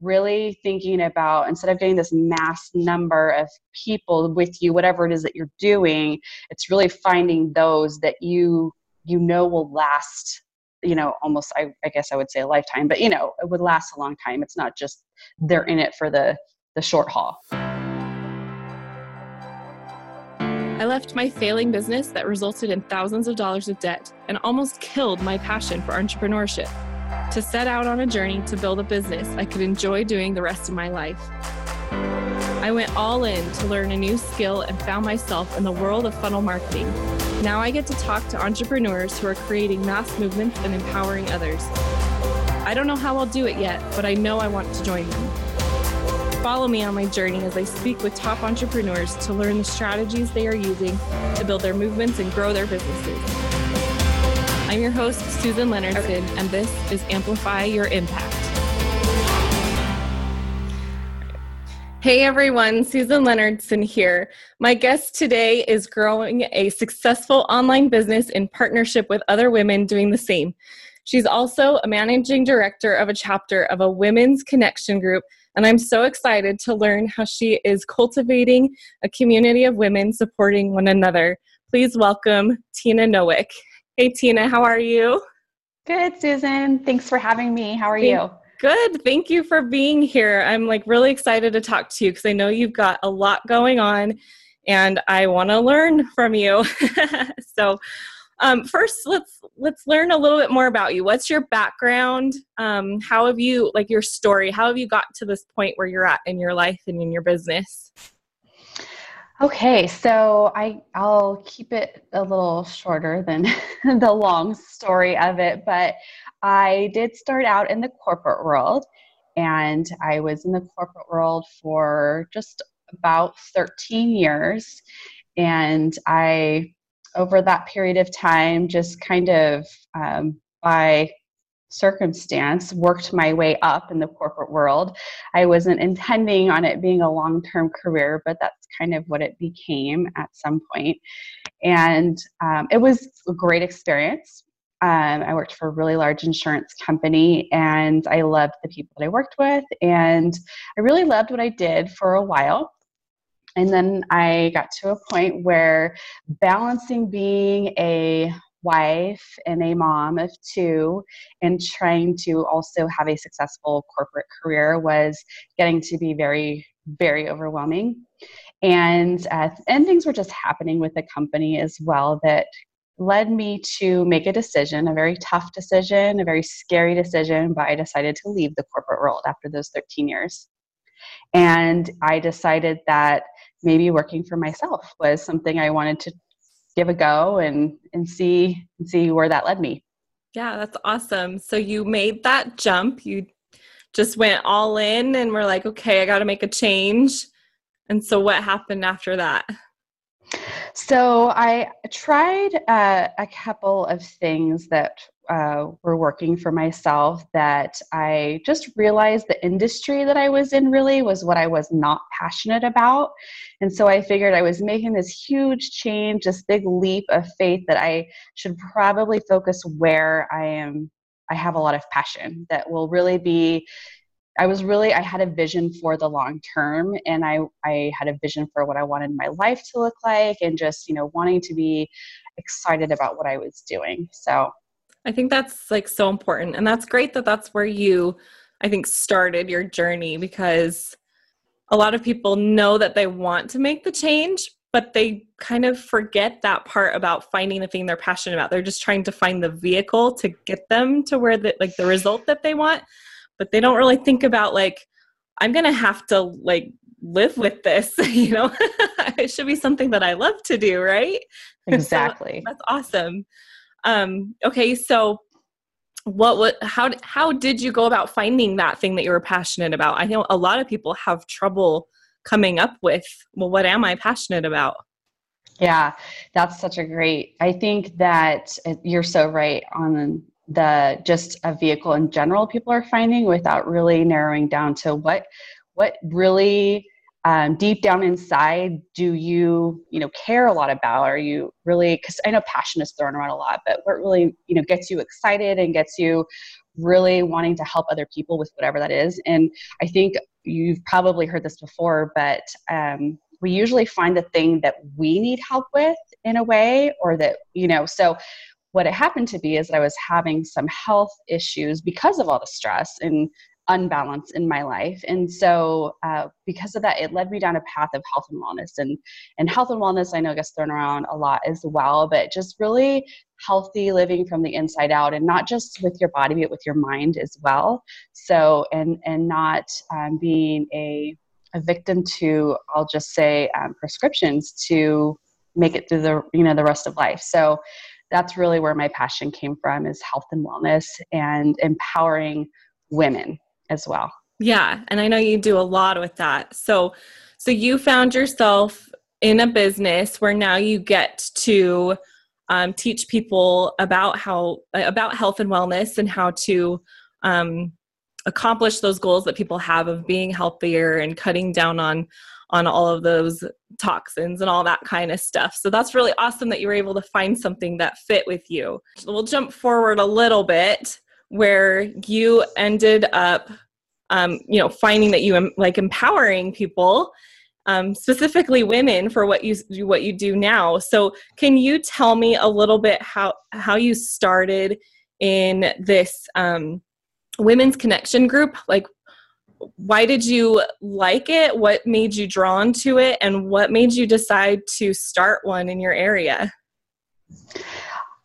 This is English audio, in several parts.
really thinking about instead of getting this mass number of people with you whatever it is that you're doing it's really finding those that you you know will last you know almost I, I guess i would say a lifetime but you know it would last a long time. It's not just they're in it for the the short haul. I left my failing business that resulted in thousands of dollars of debt and almost killed my passion for entrepreneurship to set out on a journey to build a business I could enjoy doing the rest of my life. I went all in to learn a new skill and found myself in the world of funnel marketing. Now I get to talk to entrepreneurs who are creating mass movements and empowering others. I don't know how I'll do it yet, but I know I want to join them. Follow me on my journey as I speak with top entrepreneurs to learn the strategies they are using to build their movements and grow their businesses. I'm your host, Susan Leonardson, and this is Amplify Your Impact. Hey everyone, Susan Leonardson here. My guest today is growing a successful online business in partnership with other women doing the same. She's also a managing director of a chapter of a women's connection group, and I'm so excited to learn how she is cultivating a community of women supporting one another. Please welcome Tina Nowick. Hey, Tina, how are you? Good, Susan. Thanks for having me. How are you? Good. Thank you for being here. I'm like really excited to talk to you because I know you've got a lot going on and I want to learn from you. so, um, first let's let's learn a little bit more about you what's your background um, how have you like your story how have you got to this point where you're at in your life and in your business Okay, so I I'll keep it a little shorter than the long story of it, but I did start out in the corporate world and I was in the corporate world for just about 13 years and I over that period of time just kind of um, by circumstance worked my way up in the corporate world. I wasn't intending on it being a long term career, but that's kind of what it became at some point. And um, it was a great experience. Um, I worked for a really large insurance company and I loved the people that I worked with. And I really loved what I did for a while. And then I got to a point where balancing being a wife and a mom of two and trying to also have a successful corporate career was getting to be very very overwhelming. And uh, and things were just happening with the company as well that led me to make a decision a very tough decision a very scary decision but i decided to leave the corporate world after those 13 years. And i decided that maybe working for myself was something i wanted to give a go and and see and see where that led me. Yeah, that's awesome. So you made that jump. You just went all in and were like, okay, I got to make a change. And so what happened after that? So I tried uh, a couple of things that uh, were working for myself that I just realized the industry that I was in really was what I was not passionate about. And so I figured I was making this huge change, this big leap of faith that I should probably focus where I am. I have a lot of passion that will really be I was really I had a vision for the long term and I I had a vision for what I wanted my life to look like and just, you know, wanting to be excited about what I was doing. So I think that's like so important. And that's great that that's where you, I think, started your journey because a lot of people know that they want to make the change, but they kind of forget that part about finding the thing they're passionate about. They're just trying to find the vehicle to get them to where the like the result that they want, but they don't really think about like I'm going to have to like live with this, you know. it should be something that I love to do, right? Exactly. So that's awesome. Um, okay, so what what how how did you go about finding that thing that you were passionate about? I know a lot of people have trouble coming up with, well, what am I passionate about? Yeah, that's such a great. I think that you're so right on the just a vehicle in general people are finding without really narrowing down to what what really um, deep down inside do you you know care a lot about? Are you really because i know passion is thrown around a lot but what really you know gets you excited and gets you really wanting to help other people with whatever that is? And i think you've probably heard this before but um, we usually find the thing that we need help with in a way or that you know so what it happened to be is that i was having some health issues because of all the stress and unbalance in my life. And so uh, because of that it led me down a path of health and wellness. And and health and wellness i know gets thrown around a lot as well but just really healthy living from the inside out and not just with your body but with your mind as well. So and and not um, being a a victim to i'll just say um, prescriptions to make it through the you know the rest of life. So that's really where my passion came from is health and wellness and empowering women as well. Yeah, and I know you do a lot with that. So so you found yourself in a business where now you get to um, teach people about how about health and wellness and how to um, accomplish those goals that people have of being healthier and cutting down on on all of those toxins and all that kind of stuff. So that's really awesome that you were able to find something that fit with you. So We'll jump forward a little bit where you ended up um, you know finding that you like empowering people um, specifically women for what you what you do now. So can you tell me a little bit how how you started in this um, women's connection group? Like why did you like it? What made you drawn to it? And what made you decide to start one in your area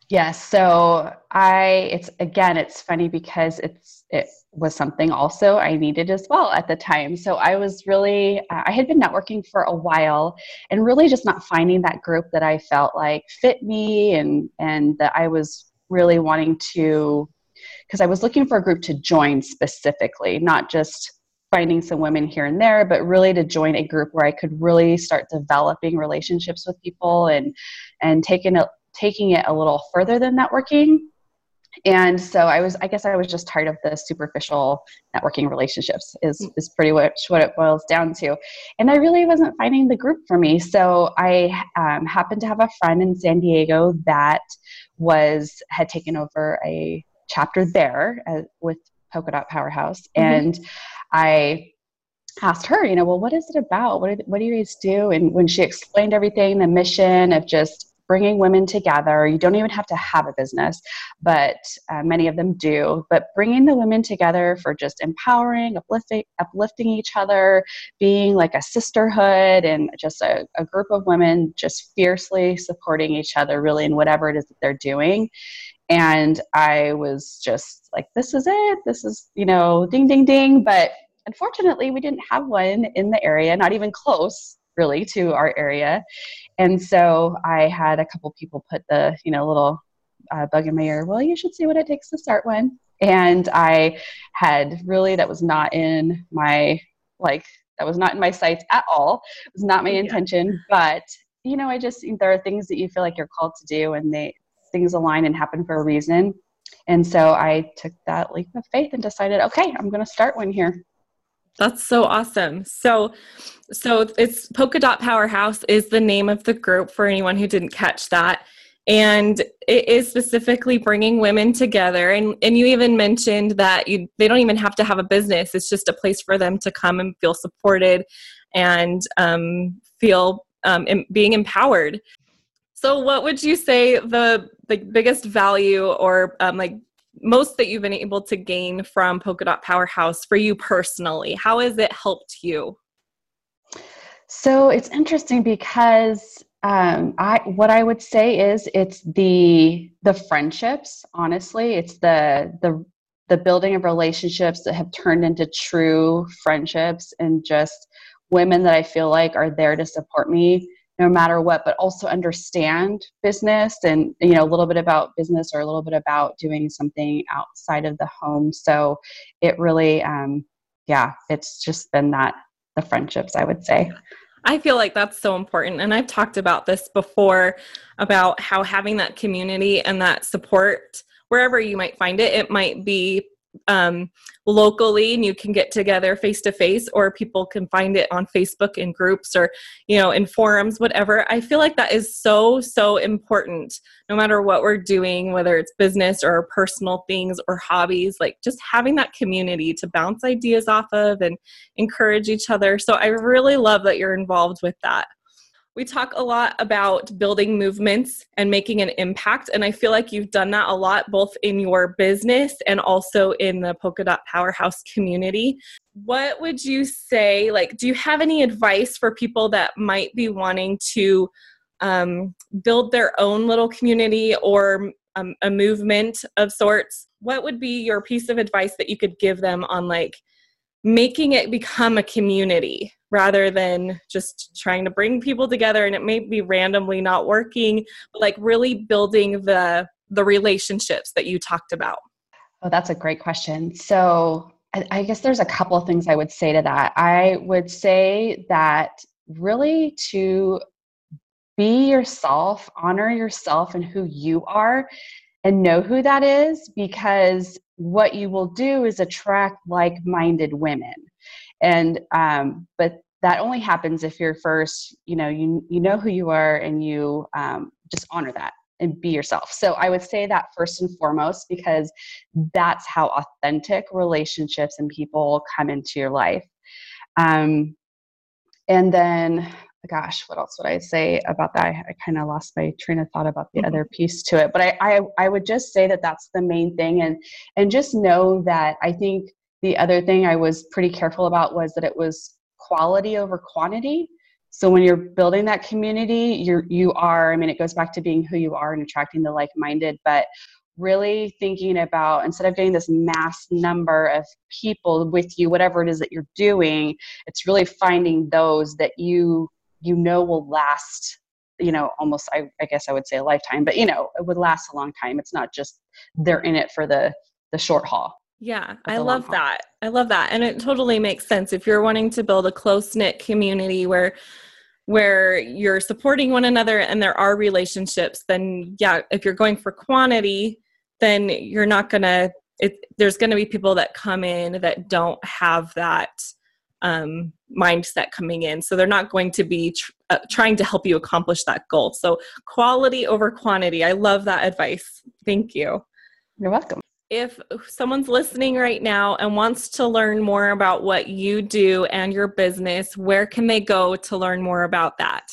Yes. So I, it's again, it's funny because it's, it was something also I needed as well at the time. So I was really, uh, I had been networking for a while and really just not finding that group that I felt like fit me and, and that I was really wanting to, because I was looking for a group to join specifically, not just finding some women here and there, but really to join a group where I could really start developing relationships with people and and taking it taking it a little further than networking. And so i was i guess i was just tired of the superficial networking relationships is mm. is pretty much what it boils down to. And i really wasn't finding the group for me. So i um, happened to have a friend in san diego that was had taken over a chapter there uh, with polka dot powerhouse. Mm-hmm. and i asked her you know well what is it about? What, what do you guys do? And when she explained everything the mission of just bringing women together. You don't even have to have a business, but uh, many of them do. But bringing the women together for just empowering, uplifting, uplifting each other, being like a sisterhood and just a, a group of women just fiercely supporting each other, really, in whatever it is that they're doing. And I was just like, this is it. This is, you know, ding, ding, ding. But unfortunately, we didn't have one in the area, not even close really to our area. And so I had a couple people put the, you know, little uh, bug in my ear, well, you should see what it takes to start one. And I had really, that was not in my, like, that was not in my sights at all. It was not my yeah. intention. But, you know, I just, there are things that you feel like you're called to do and they, things align and happen for a reason. And so I took that leap of faith and decided, okay, I'm going to start one here. That's so awesome. So, so it's Polka Dot Powerhouse is the name of the group for anyone who didn't catch that, and it is specifically bringing women together. And and you even mentioned that you they don't even have to have a business. It's just a place for them to come and feel supported, and um, feel um, being empowered. So, what would you say the the biggest value or um, like most that you've been able to gain from Polkadot Powerhouse for you personally? How has it helped you? So it's interesting because um, I what I would say is it's the the friendships. Honestly, it's the the the building of relationships that have turned into true friendships and just women that I feel like are there to support me no matter what but also understand business and you know a little bit about business or a little bit about doing something outside of the home so it really um yeah it's just been that the friendships i would say I feel like that's so important. And I've talked about this before about how having that community and that support, wherever you might find it, it might be um, locally and you can get together face to face or people can find it on facebook in groups or you know in forums whatever. I feel like that is so so important no matter what we're doing whether it's business or personal things or hobbies like just having that community to bounce ideas off of and encourage each other. So i really love that you're involved with that we talk a lot about building movements and making an impact. And I feel like you've done that a lot, both in your business and also in the Polka Dot Powerhouse community. What would you say? Like, do you have any advice for people that might be wanting to um, build their own little community or um, a movement of sorts? What would be your piece of advice that you could give them on like making it become a community? Rather than just trying to bring people together and it may be randomly not working but like really building the the relationships that you talked about. Oh that's a great question. So I, guess there's a couple of things i would say to that. I would say that really to be yourself honor yourself and who you are and know who that is because what you will do is attract like-minded women and um, but that only happens if you're first you know you you know who you are and you um, just honor that and be yourself. So i would say that first and foremost because that's how authentic relationships and people come into your life. Um, and then gosh what else would i say about that? I, I kind of lost my train of thought about the mm-hmm. other piece to it but I, I i would just say that that's the main thing. And and just know that i think the other thing I was pretty careful about was that it was quality over quantity. So when you're building that community, you're you are, I mean, it goes back to being who you are and attracting the like-minded, but really thinking about instead of getting this mass number of people with you, whatever it is that you're doing, it's really finding those that you you know will last you know almost I, I guess i would say a lifetime but you know it would last a long time it's not just they're in it for the the short haul yeah, I love that. I love that. And it totally makes sense if you're wanting to build a close-knit community where where you're supporting one another and there are relationships, then yeah, if you're going for quantity, then you're not going to it, there's going to be people that come in that don't have that um, mindset coming in. So they're not going to be tr- uh, trying to help you accomplish that goal. So quality over quantity. I love that advice. Thank you. You're welcome if someone's listening right now and wants to learn more about what you do and your business, where can they go to learn more about that?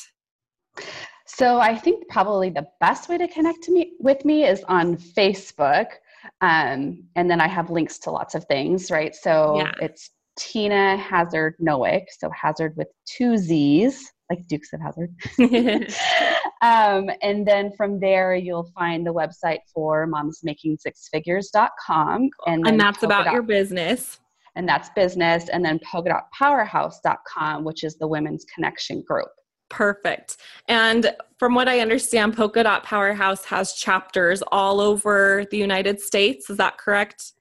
So I think probably the best way to connect to me with me is on Facebook. Um, and then I have links to lots of things, right? So yeah. it's Tina Hazzard Nowick, so Hazzard with two Z's like Dukes of Hazzard. um, and then from there, you'll find the website for momsmakingsixfigures.com. And, and that's about your business. And that's business. And then polkadotpowerhouse.com, which is the women's connection group. Perfect. And from what I understand, Polka Dot Powerhouse has chapters all over the United States. Is that correct?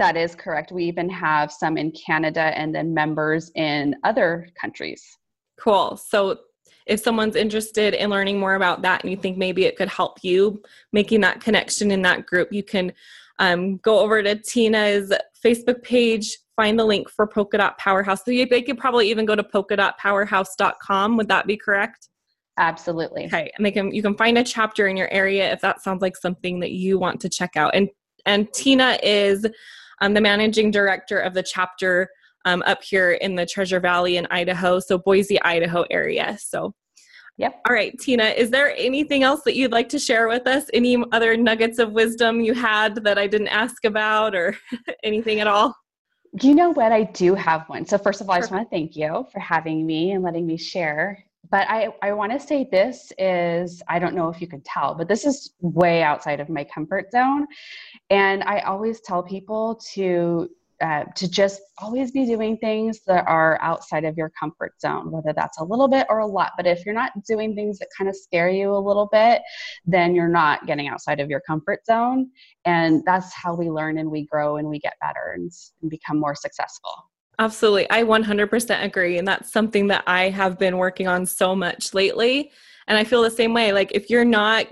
That is correct. We even have some in Canada and then members in other countries. Cool. So if someone's interested in learning more about that and you think maybe it could help you making that connection in that group, you can um, go over to Tina's Facebook page, find the link for Polka Dot Powerhouse. So you, they could probably even go to polkadotpowerhouse.com. Would that be correct? Absolutely. Okay, and they can you can find a chapter in your area if that sounds like something that you want to check out. And and Tina is um, the managing director of the chapter um, up here in the Treasure Valley in Idaho, so Boise, Idaho area. So, yep. All right, Tina, is there anything else that you'd like to share with us? Any other nuggets of wisdom you had that I didn't ask about, or anything at all? You know what? I do have one. So, first of all, I just want to thank you for having me and letting me share. But I, I want to say this is, I don't know if you can tell, but this is way outside of my comfort zone. And I always tell people to uh, to just always be doing things that are outside of your comfort zone, whether that's a little bit or a lot. But if you're not doing things that kind of scare you a little bit, then you're not getting outside of your comfort zone. And that's how we learn and we grow and we get better and, and become more successful. Absolutely. I 100% agree. And that's something that I have been working on so much lately. And I feel the same way. Like, if you're not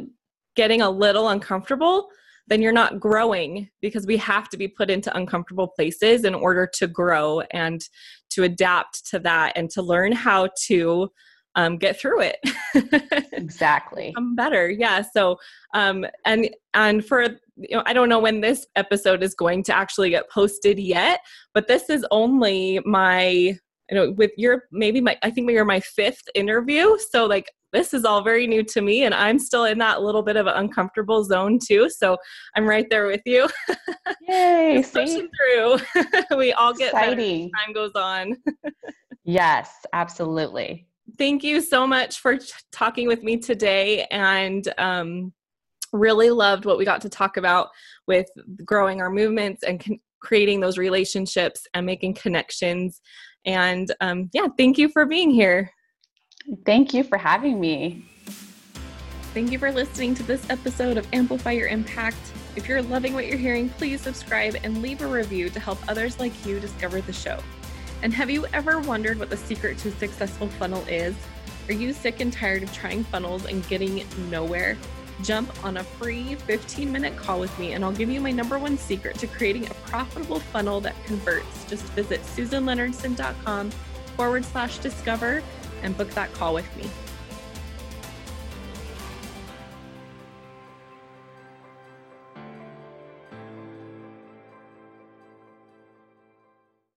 getting a little uncomfortable, then you're not growing because we have to be put into uncomfortable places in order to grow and to adapt to that and to learn how to um, get through it. Exactly. I'm better. Yeah. So um and and for you know i don't know when this episode is going to actually get posted yet but this is only my you know with your maybe my i think you're my fifth interview. So like this is all very new to me and i'm still in that little bit of an uncomfortable zone too so i'm right there with you. Yay pushing through. We all get Exciting. time goes on. Yes absolutely. Thank you so much for talking with me today and um, really loved what we got to talk about with growing our movements and con- creating those relationships and making connections. And um, yeah thank you for being here Thank you for having me. Thank you for listening to this episode of Amplify Your Impact. If you're loving what you're hearing, please subscribe and leave a review to help others like you discover the show. And have you ever wondered what the secret to a successful funnel is? Are you sick and tired of trying funnels and getting nowhere? Jump on a free 15 minute call with me, and I'll give you my number one secret to creating a profitable funnel that converts. Just visit susanleonardson.com forward slash discover and book that call with me.